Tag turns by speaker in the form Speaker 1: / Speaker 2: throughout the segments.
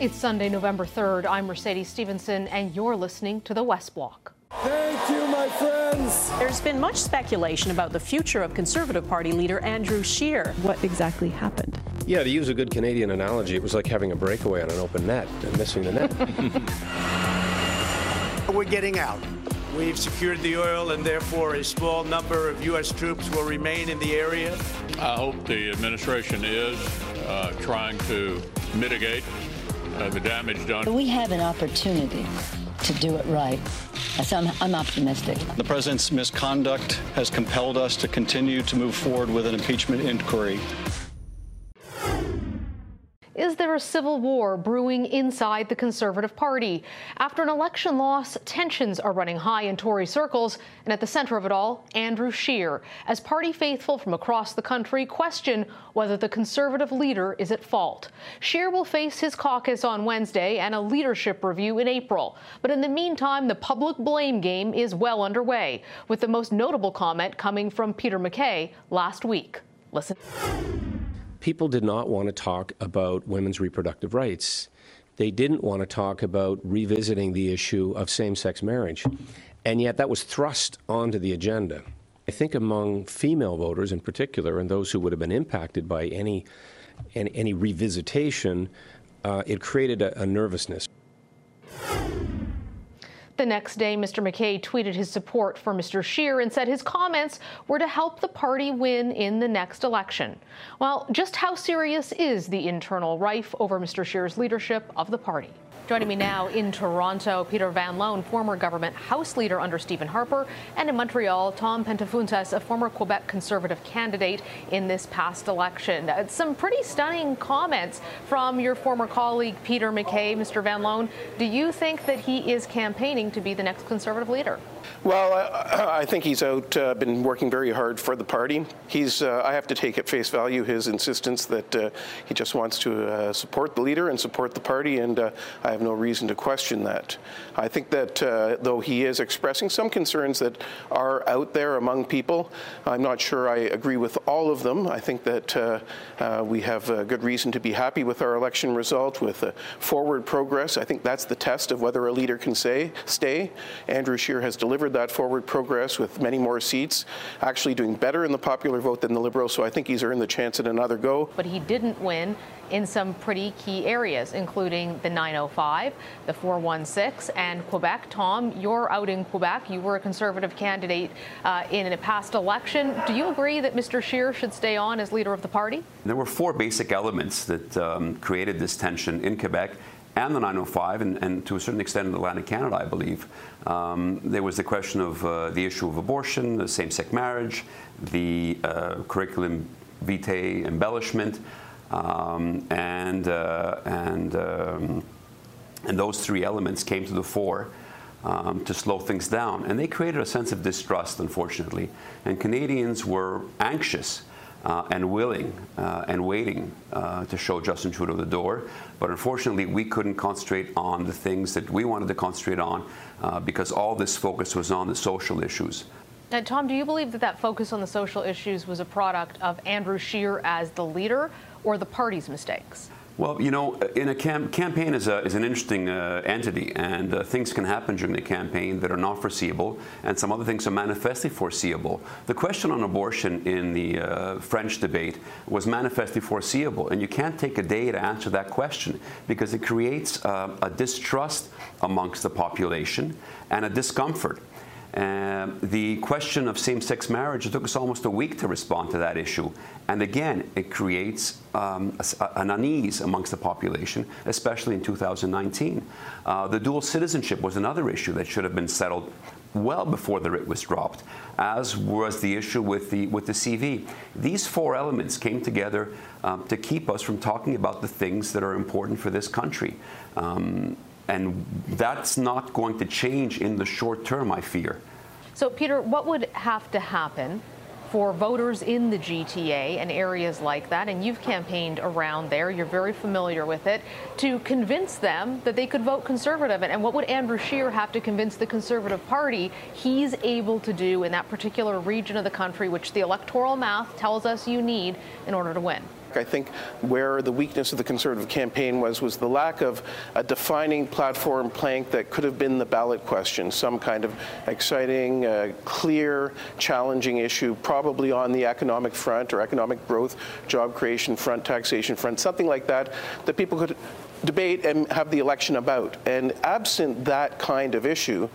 Speaker 1: It's Sunday, November 3rd. I'm Mercedes Stephenson, and you're listening to the West Block.
Speaker 2: Thank you, my friends.
Speaker 3: There's been much speculation about the future of Conservative Party leader Andrew Scheer.
Speaker 4: What exactly happened?
Speaker 5: Yeah, to use a good Canadian analogy, it was like having a breakaway on an open net and missing the net.
Speaker 6: We're getting out. We've secured the oil, and therefore a small number of U.S. troops will remain in the area.
Speaker 7: I hope the administration is uh, trying to mitigate uh, the damage done.
Speaker 8: We have an opportunity to do it right. So I'm, I'm optimistic.
Speaker 9: The president's misconduct has compelled us to continue to move forward with an impeachment inquiry.
Speaker 1: Is there a civil war brewing inside the Conservative Party? After an election loss, tensions are running high in Tory circles, and at the center of it all, Andrew Scheer, as party faithful from across the country question whether the Conservative leader is at fault. Scheer will face his caucus on Wednesday and a leadership review in April. But in the meantime, the public blame game is well underway, with the most notable comment coming from Peter MacKay last week. Listen
Speaker 5: people did not want to talk about women's reproductive rights. They didn't want to talk about revisiting the issue of same sex marriage. And yet that was thrust onto the agenda. I think among female voters in particular, and those who would have been impacted by any, any, any revisitation, uh, it created a, a nervousness.
Speaker 1: The next day, Mr. MacKay tweeted his support for Mr. Scheer and said his comments were to help the party win in the next election. Well, just how serious is the internal rife over Mr. Scheer's leadership of the party? Joining me now in Toronto, Peter Van Loan, former government House leader under Stephen Harper, and in Montreal, Tom Pentefountas, a former Quebec Conservative candidate in this past election. Uh, some pretty stunning comments from your former colleague Peter MacKay, Mr. Van Loan. Do you think that he is campaigning to be the next Conservative leader?
Speaker 10: Well, I, I think he's out, uh, been working very hard for the party. He's, uh, I have to take at face value his insistence that uh, he just wants to uh, support the leader and support the party, and uh, I have no reason to question that. I think that uh, though he is expressing some concerns that are out there among people, I'm not sure I agree with all of them. I think that uh, uh, we have uh, good reason to be happy with our election result, with forward progress. I think that's the test of whether a leader can say, stay. Andrew Scheer has delivered that forward progress with many more seats, actually doing better in the popular vote than the Liberals. So I think he's earned the chance at another go.
Speaker 1: But he didn't win in some pretty key areas, including the 905, the 416, and Quebec. Tom, you're out in Quebec. You were a Conservative candidate uh, in a past election. Do you agree that Mr. Scheer should stay on as leader of the party?
Speaker 11: There were four basic elements that um, created this tension in Quebec and the 905, and, and, to a certain extent in Atlantic Canada, I believe. Um, there was the question of uh, the issue of abortion, the same-sex marriage, the uh, curriculum vitae embellishment, um, and uh, and um, and those three elements came to the fore. Um, to slow things down. And they created a sense of distrust, unfortunately. And Canadians were anxious uh, and willing uh, and waiting uh, to show Justin Trudeau the door. But unfortunately, we couldn't concentrate on the things that we wanted to concentrate on uh, because all this focus was on the social issues.
Speaker 1: Now, Tom, do you believe that that focus on the social issues was a product of Andrew Scheer as the leader or the party's mistakes?
Speaker 11: Well, you know, in a cam campaign is, a, is an interesting uh, entity, and uh, things can happen during the campaign that are not foreseeable, and some other things are manifestly foreseeable. The question on abortion in the uh, French debate was manifestly foreseeable, and you can't take a day to answer that question because it creates uh, a distrust amongst the population and a discomfort. Uh, the question of same-sex marriage, it took us almost a week to respond to that issue. And again, it creates um, a, an unease amongst the population, especially in 2019. Uh, the dual citizenship was another issue that should have been settled well before the writ was dropped, as was the issue with the with the CV. These four elements came together um, to keep us from talking about the things that are important for this country. Um, and that's not going to change in the short term, I fear.
Speaker 1: So, Peter, what would have to happen for voters in the GTA and areas like that, and you've campaigned around there, you're very familiar with it, to convince them that they could vote conservative? And what would Andrew Scheer have to convince the Conservative Party he's able to do in that particular region of the country, which the electoral math tells us you need in order to win?
Speaker 10: I think where the weakness of the Conservative campaign was was the lack of a defining platform plank that could have been the ballot question, some kind of exciting, uh, clear, challenging issue, probably on the economic front or economic growth, job creation front, taxation front, something like that, that people could debate and have the election about. And absent that kind of issue,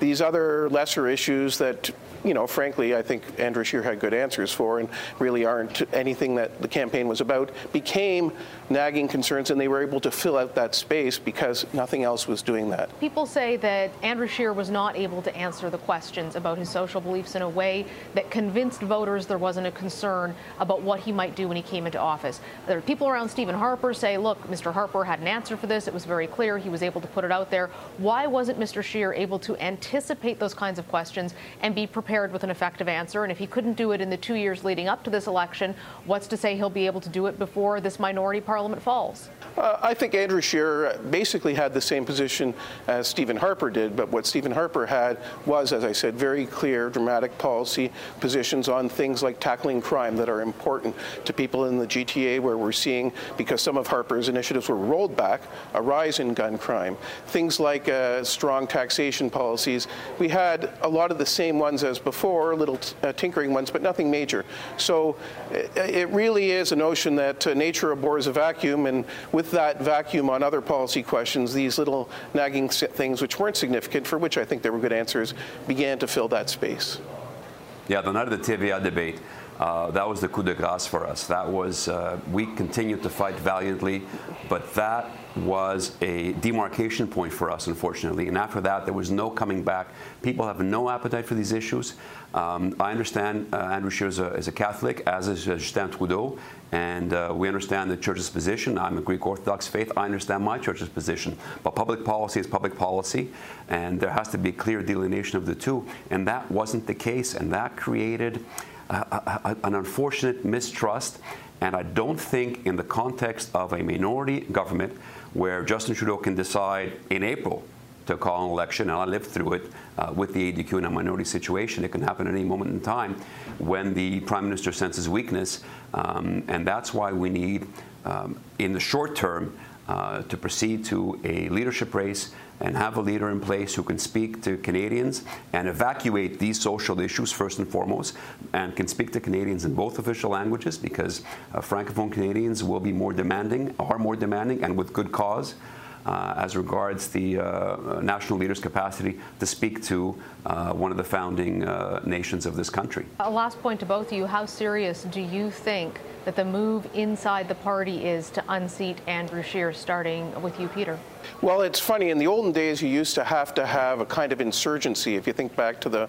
Speaker 10: these other lesser issues that you know, frankly, I think Andrew Scheer had good answers for and really aren't anything that the campaign was about, became nagging concerns, and they were able to fill out that space because nothing else was doing that.
Speaker 1: People say that Andrew Scheer was not able to answer the questions about his social beliefs in a way that convinced voters there wasn't a concern about what he might do when he came into office. There are people around Stephen Harper say, look, Mr. Harper had an answer for this. It was very clear. He was able to put it out there. Why wasn't Mr. Scheer able to anticipate those kinds of questions and be prepared with an effective answer? And if he couldn't do it in the two years leading up to this election, what's to say he'll be able to do it before this minority? Parliament falls?
Speaker 10: Uh, I think Andrew Scheer basically had the same position as Stephen Harper did, but what Stephen Harper had was, as I said, very clear, dramatic policy positions on things like tackling crime that are important to people in the GTA, where we're seeing, because some of Harper's initiatives were rolled back, a rise in gun crime. Things like uh, strong taxation policies. We had a lot of the same ones as before, little uh, tinkering ones, but nothing major. So uh, it really is a notion that uh, nature abhors a vacuum, and with that vacuum on other policy questions, these little nagging things which weren't significant, for which I think there were good answers, began to fill that space.
Speaker 11: Yeah, the night of the TVA debate, uh, that was the coup de grace for us. That was, uh, we continued to fight valiantly, but that was a demarcation point for us, unfortunately. And after that, there was no coming back. People have no appetite for these issues. Um, I understand uh, Andrew Scheer is a, is a, Catholic, as is Justin Trudeau, and uh, we understand the church's position. I'm a Greek Orthodox faith. I understand my church's position. But public policy is public policy, and there has to be a clear delineation of the two. And that wasn't the case, and that created an unfortunate mistrust. And I don't think, in the context of a minority government, where Justin Trudeau can decide in April to call an election, and I lived through it uh, with the ADQ in a minority situation. It can happen at any moment in time when the Prime Minister senses weakness, um, and that's why we need, um, in the short term, uh, to proceed to a leadership race and have a leader in place who can speak to Canadians and evacuate these social issues first and foremost, and can speak to Canadians in both official languages because uh, Francophone Canadians will be more demanding, are more demanding, and with good cause. Uh, as regards the uh, national leader's capacity to speak to uh, one of the founding uh, nations of this country.
Speaker 1: A last point to both of you. How serious do you think that the move inside the party is to unseat Andrew Scheer, starting with you, Peter?
Speaker 10: Well, it's funny. In the olden days, you used to have to have a kind of insurgency. If you think back to the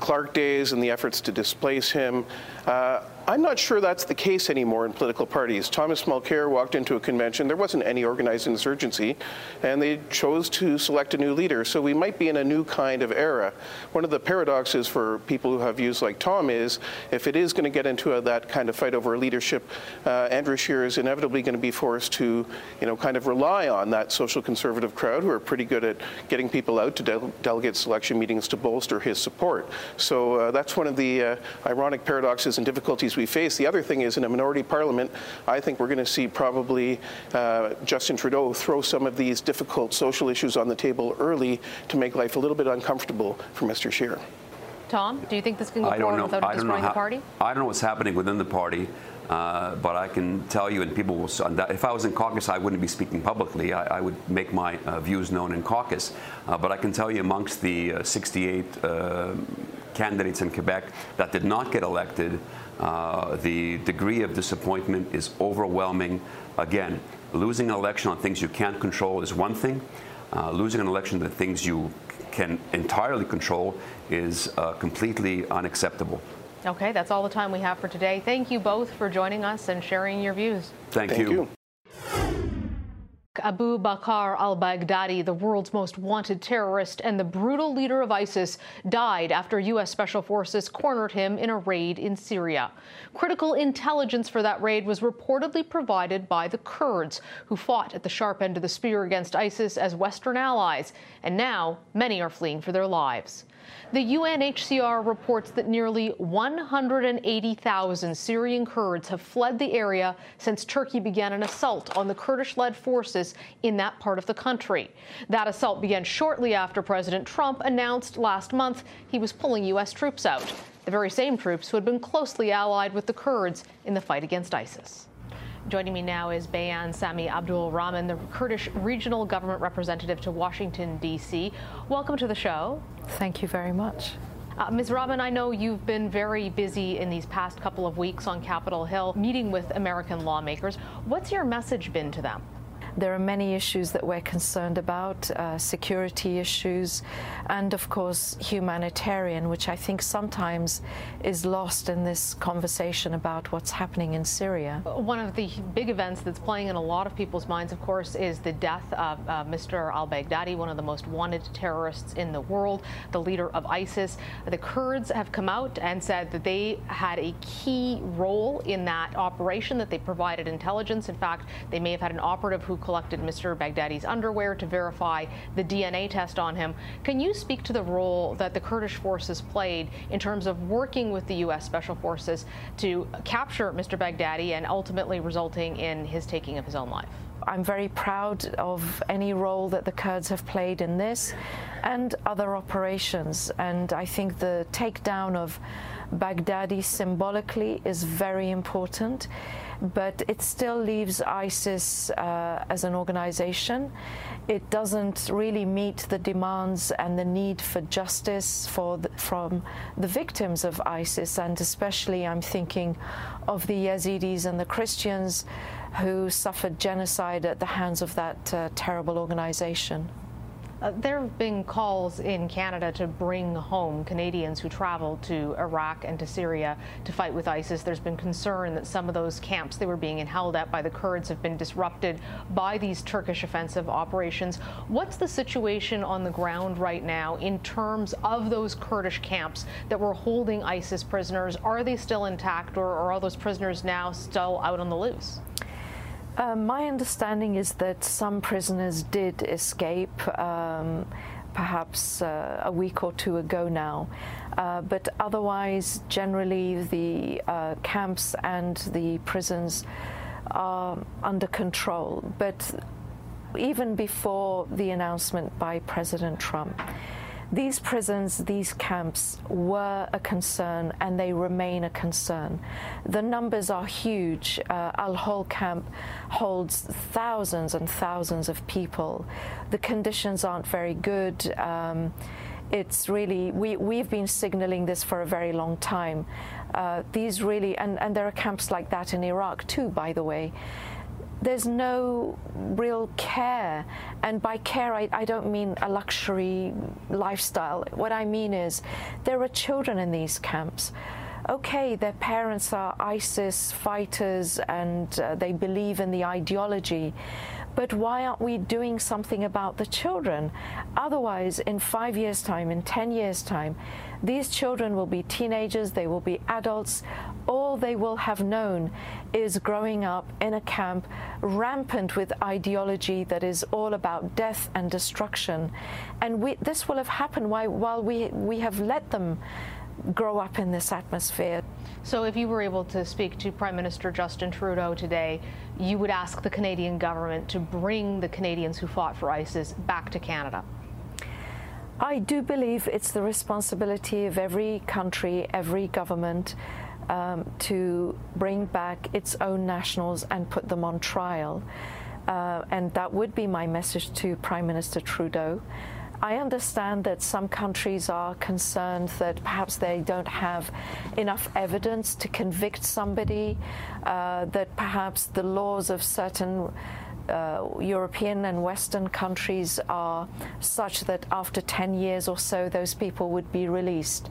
Speaker 10: Clark days and the efforts to displace him, uh, I'm not sure that's the case anymore in political parties. Thomas Mulcair walked into a convention, there wasn't any organized insurgency, and they chose to select a new leader. So we might be in a new kind of era. One of the paradoxes for people who have views like Tom is if it is going to get into a, that kind of fight over leadership, uh, Andrew Scheer is inevitably going to be forced to, you know, kind of rely on that social conservative crowd who are pretty good at getting people out to de delegate selection meetings to bolster his support. So uh, that's one of the uh, ironic paradoxes and difficulties we face. The other thing is in a minority parliament, I think we're going to see probably uh, Justin Trudeau throw some of these difficult social issues on the table early to make life a little bit uncomfortable for Mr. Scheer.
Speaker 1: Tom, do you think this can go forward without destroying the party?
Speaker 11: I don't know what's happening within the party. Uh, but I can tell you, and people will. If I was in caucus, I wouldn't be speaking publicly. I, I would make my uh, views known in caucus. Uh, but I can tell you, amongst the uh, 68 uh, candidates in Quebec that did not get elected, uh, the degree of disappointment is overwhelming. Again, losing an election on things you can't control is one thing. Losing an election on things you can entirely control is completely unacceptable.
Speaker 1: Okay, that's all the time we have for today. Thank you both for joining us and sharing your views.
Speaker 11: Thank,
Speaker 10: Thank
Speaker 11: you.
Speaker 10: you.
Speaker 1: Abu Bakr al Baghdadi, the world's most wanted terrorist and the brutal leader of ISIS, died after U.S. Special Forces cornered him in a raid in Syria. Critical intelligence for that raid was reportedly provided by the Kurds, who fought at the sharp end of the spear against ISIS as Western allies, and now many are fleeing for their lives. The UNHCR reports that nearly 180,000 Syrian Kurds have fled the area since Turkey began an assault on the Kurdish led forces in that part of the country. That assault began shortly after President Trump announced last month he was pulling U.S. troops out, the very same troops who had been closely allied with the Kurds in the fight against ISIS. Joining me now is Bayan Sami Abdul Rahman, the Kurdish regional government representative to Washington, D.C. Welcome to the show.
Speaker 4: Thank you very much.
Speaker 1: Uh, Ms. Rahman, I know you've been very busy in these past couple of weeks on Capitol Hill meeting with American lawmakers. What's your message been to them?
Speaker 4: There are many issues that we're concerned about uh, security issues, and of course, humanitarian, which I think sometimes is lost in this conversation about what's happening in Syria.
Speaker 1: One of the big events that's playing in a lot of people's minds, of course, is the death of uh, Mr. al Baghdadi, one of the most wanted terrorists in the world, the leader of ISIS. The Kurds have come out and said that they had a key role in that operation, that they provided intelligence. In fact, they may have had an operative who collected Mr. Baghdadi's underwear to verify the DNA test on him. Can you speak to the role that the Kurdish forces played in terms of working with the U.S. Special Forces to capture Mr. Baghdadi and ultimately resulting in his taking of his own life?
Speaker 4: I'm very proud of any role that the Kurds have played in this and other operations. And I think the takedown of Baghdadi symbolically is very important but it still leaves ISIS uh, as an organization. It doesn't really meet the demands and the need for justice for the, from the victims of ISIS, and especially I'm thinking of the Yazidis and the Christians who suffered genocide at the hands of that uh, terrible organization.
Speaker 1: Uh, there have been calls in Canada to bring home Canadians who traveled to Iraq and to Syria to fight with ISIS. There's been concern that some of those camps they were being held at by the Kurds have been disrupted by these Turkish offensive operations. What's the situation on the ground right now in terms of those Kurdish camps that were holding ISIS prisoners? Are they still intact or, or are those prisoners now still out on the loose?
Speaker 4: Uh, my understanding is that some prisoners did escape, um, perhaps uh, a week or two ago now. Uh, but otherwise, generally, the uh, camps and the prisons are under control. But even before the announcement by President Trump, these prisons, these camps were a concern and they remain a concern. The numbers are huge. Uh, Al Hol camp holds thousands and thousands of people. The conditions aren't very good. Um, it's really, we, we've been signaling this for a very long time. Uh, these really, and, and there are camps like that in Iraq too, by the way there's no real care. And by care, I, I, don't mean a luxury lifestyle. What I mean is there are children in these camps. Okay, their parents are ISIS fighters and uh, they believe in the ideology. But why aren't we doing something about the children? Otherwise, in five years' time, in 10 years' time, these children will be teenagers, they will be adults. All they will have known is growing up in a camp rampant with ideology that is all about death and destruction. And we, this will have happened while, while we, we have let them grow up in this atmosphere.
Speaker 1: So, if you were able to speak to Prime Minister Justin Trudeau today, you would ask the Canadian government to bring the Canadians who fought for ISIS back to Canada.
Speaker 4: I do believe it's the responsibility of every country, every government, um, to bring back its own nationals and put them on trial. Uh, and that would be my message to Prime Minister Trudeau. I understand that some countries are concerned that perhaps they don't have enough evidence to convict somebody, uh, that perhaps the laws of certain uh, European and Western countries are such that after 10 years or so, those people would be released.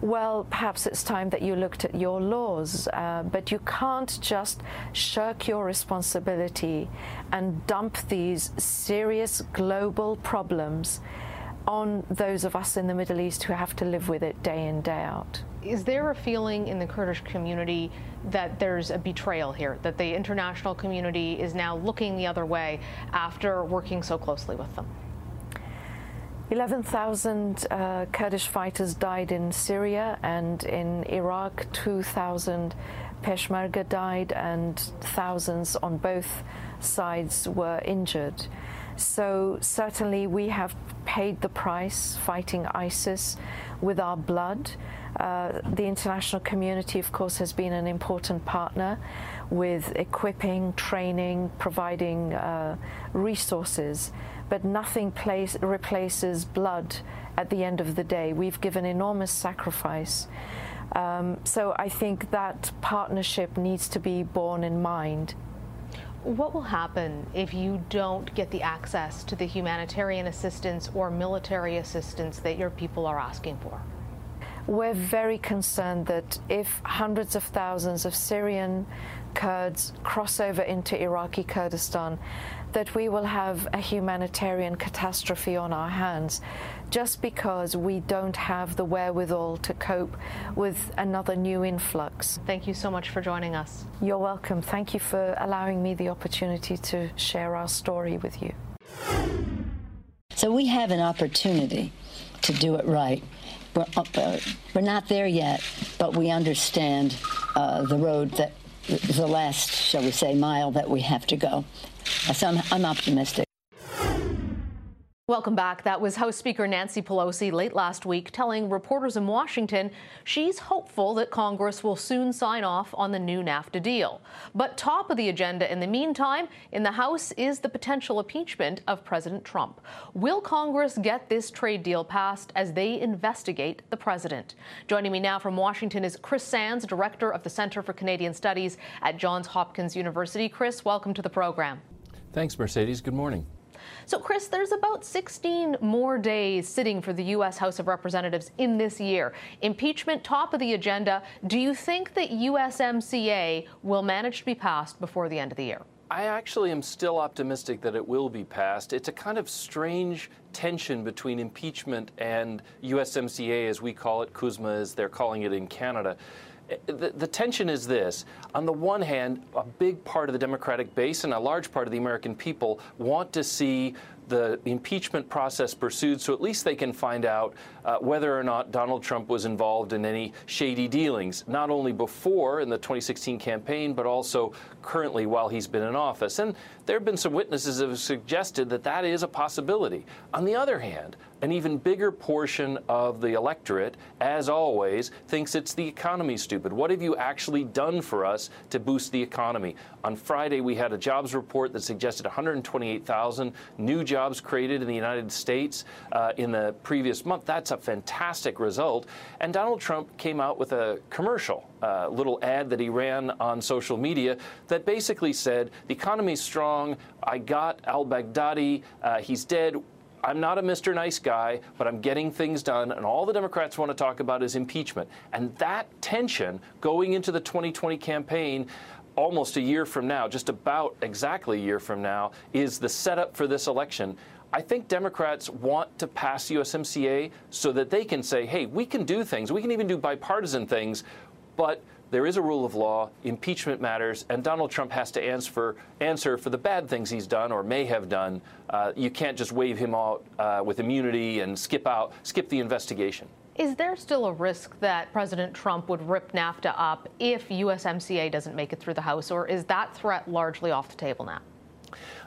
Speaker 4: Well, perhaps it's time that you looked at your laws, uh, but you can't just shirk your responsibility and dump these serious global problems on those of us in the Middle East who have to live with it day in, day out.
Speaker 1: Is there a feeling in the Kurdish community that there's a betrayal here, that the international community is now looking the other way after working so closely with them?
Speaker 4: 11,000 uh, Kurdish fighters died in Syria and in Iraq, 2,000 Peshmerga died, and thousands on both sides were injured. So, certainly, we have paid the price fighting ISIS with our blood. Uh, the international community, of course, has been an important partner with equipping, training, providing uh, resources but nothing place, replaces blood at the end of the day. We've given enormous sacrifice. Um, so I think that partnership needs to be borne in mind.
Speaker 1: What will happen if you don't get the access to the humanitarian assistance or military assistance that your people are asking for?
Speaker 4: We're very concerned that if hundreds of thousands of Syrian Kurds cross over into Iraqi Kurdistan, that we will have a humanitarian catastrophe on our hands just because we don't have the wherewithal to cope with another new influx.
Speaker 1: Thank you so much for joining us.
Speaker 4: You're welcome. Thank you for allowing me the opportunity to share our story with you.
Speaker 8: So we have an opportunity to do it right. We're, uh, we're not there yet, but we understand uh, the road that the last, shall we say, mile that we have to go. I'm, I'm optimistic.
Speaker 1: Welcome back. That was House Speaker Nancy Pelosi late last week telling reporters in Washington she's hopeful that Congress will soon sign off on the new NAFTA deal. But top of the agenda in the meantime in the House is the potential impeachment of President Trump. Will Congress get this trade deal passed as they investigate the president? Joining me now from Washington is Chris Sands, director of the Center for Canadian Studies at Johns Hopkins University. Chris, welcome to the program.
Speaker 12: Thanks, Mercedes. Good morning.
Speaker 1: So, Chris, there's about 16 more days sitting for the U.S. House of Representatives in this year. Impeachment top of the agenda. Do you think that USMCA will manage to be passed before the end of the year?
Speaker 12: I actually am still optimistic that it will be passed. It's a kind of strange tension between impeachment and USMCA, as we call it, CUSMA, as they're calling it in Canada the, the, tension is this. On the one hand, a big part of the Democratic base and a large part of the American people want to see the impeachment process pursued so at least they can find out uh, whether or not Donald Trump was involved in any shady dealings, not only before in the 2016 campaign, but also currently while he's been in office. And there have been some witnesses that have suggested that that is a possibility. On the other hand, an even bigger portion of the electorate, as always, thinks it's the economy stupid. What have you actually done for us to boost the economy? On Friday, we had a jobs report that suggested 128,000 new jobs created in the United States uh, in the previous month. That's a fantastic result. And Donald Trump came out with a commercial, a uh, little ad that he ran on social media that basically said, The economy's strong. I got al Baghdadi. Uh, he's dead. I'm not a Mr. Nice guy, but I'm getting things done, and all the Democrats want to talk about is impeachment. And that tension going into the 2020 campaign, almost a year from now, just about exactly a year from now, is the setup for this election. I think Democrats want to pass USMCA so that they can say, hey, we can do things. We can even do bipartisan things, but there is a rule of law, impeachment matters, and Donald Trump has to answer for, answer for the bad things he's done or may have done. Uh, you can't just wave him out uh, with immunity and skip out, skip the investigation.
Speaker 1: Is there still a risk that President Trump would rip NAFTA up if USMCA doesn't make it through the House, or is that threat largely off the table now?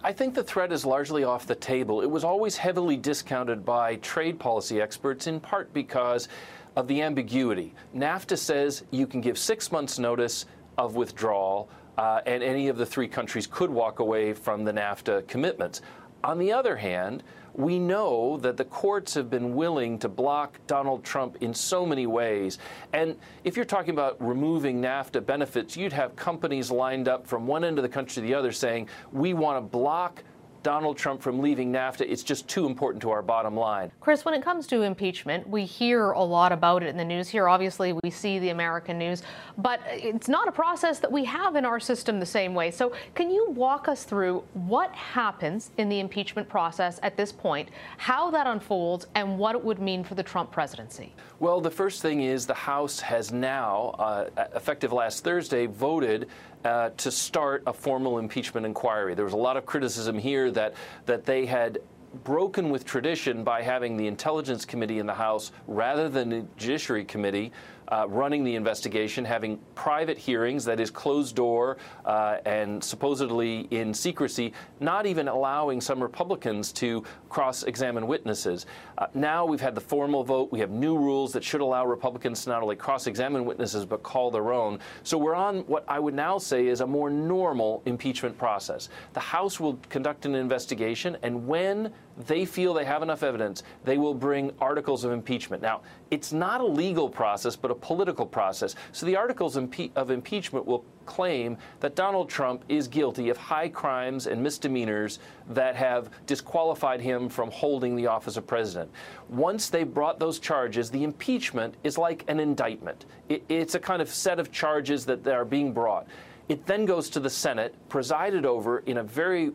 Speaker 12: I think the threat is largely off the table. It was always heavily discounted by trade policy experts, in part because of the ambiguity. NAFTA says you can give six months' notice of withdrawal, uh, and any of the three countries could walk away from the NAFTA commitments. On the other hand, we know that the courts have been willing to block Donald Trump in so many ways. And if you're talking about removing NAFTA benefits, you'd have companies lined up from one end of the country to the other saying, we want to block Donald Trump from leaving NAFTA. It's just too important to our bottom line.
Speaker 1: Chris, when it comes to impeachment, we hear a lot about it in the news here. Obviously, we see the American news, but it's not a process that we have in our system the same way. So, can you walk us through what happens in the impeachment process at this point, how that unfolds, and what it would mean for the Trump presidency?
Speaker 12: Well, the first thing is the House has now, uh, effective last Thursday, voted uh, to start a formal impeachment inquiry. There was a lot of criticism here that that they had broken with tradition by having the Intelligence Committee in the House rather than the Judiciary Committee uh, running the investigation, having private hearings, that is closed door uh, and supposedly in secrecy, not even allowing some Republicans to cross examine witnesses. Uh, now we've had the formal vote. We have new rules that should allow Republicans to not only cross examine witnesses but call their own. So we're on what I would now say is a more normal impeachment process. The House will conduct an investigation, and when they feel they have enough evidence, they will bring articles of impeachment. Now, it's not a legal process, but a political process. So the articles of impeachment will claim that Donald Trump is guilty of high crimes and misdemeanors that have disqualified him from holding the office of president. Once they've brought those charges, the impeachment is like an indictment. it's a kind of set of charges that are being brought. It then goes to the Senate, presided over in a very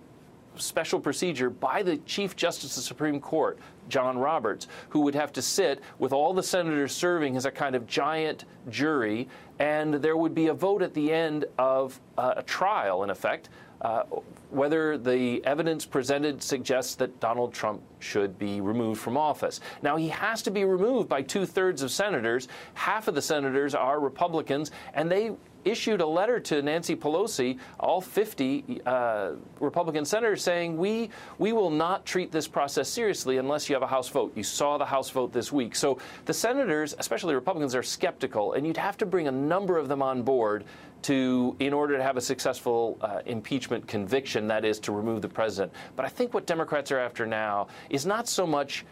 Speaker 12: special procedure by the Chief Justice of the Supreme Court, John Roberts, who would have to sit with all the senators serving as a kind of giant jury, and there would be a vote at the end of uh, a trial, in effect, uh, whether the evidence presented suggests that Donald Trump should be removed from office. Now, he has to be removed by two thirds of senators. Half of the senators are Republicans, and they issued a letter to Nancy Pelosi, all 50 uh, Republican senators, saying we we will not treat this process seriously unless you have a House vote. You saw the House vote this week, so the senators, especially Republicans, are skeptical, and you'd have to bring a number of them on board to in order to have a successful uh, impeachment conviction, that is to remove the president. But I think what Democrats are after now is not so much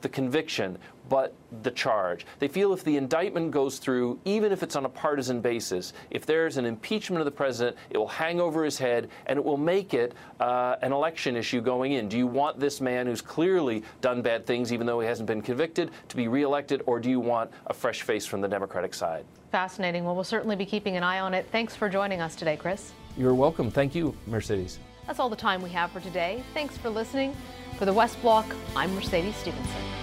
Speaker 12: the conviction, but the charge. They feel if the indictment goes through, even if it's on a partisan basis, if there's an impeachment of the president, it will hang over his head and it will make it uh, an election issue going in. Do you want this man who's clearly done bad things, even though he hasn't been convicted, to be reelected, or do you want a fresh face from the Democratic side?
Speaker 1: Fascinating. Well, we'll certainly be keeping an eye on it. Thanks for joining us today, Chris.
Speaker 12: You're welcome. Thank you, Mercedes.
Speaker 1: That's all the time we have for today. Thanks for listening. For the West Block, I'm Mercedes Stephenson.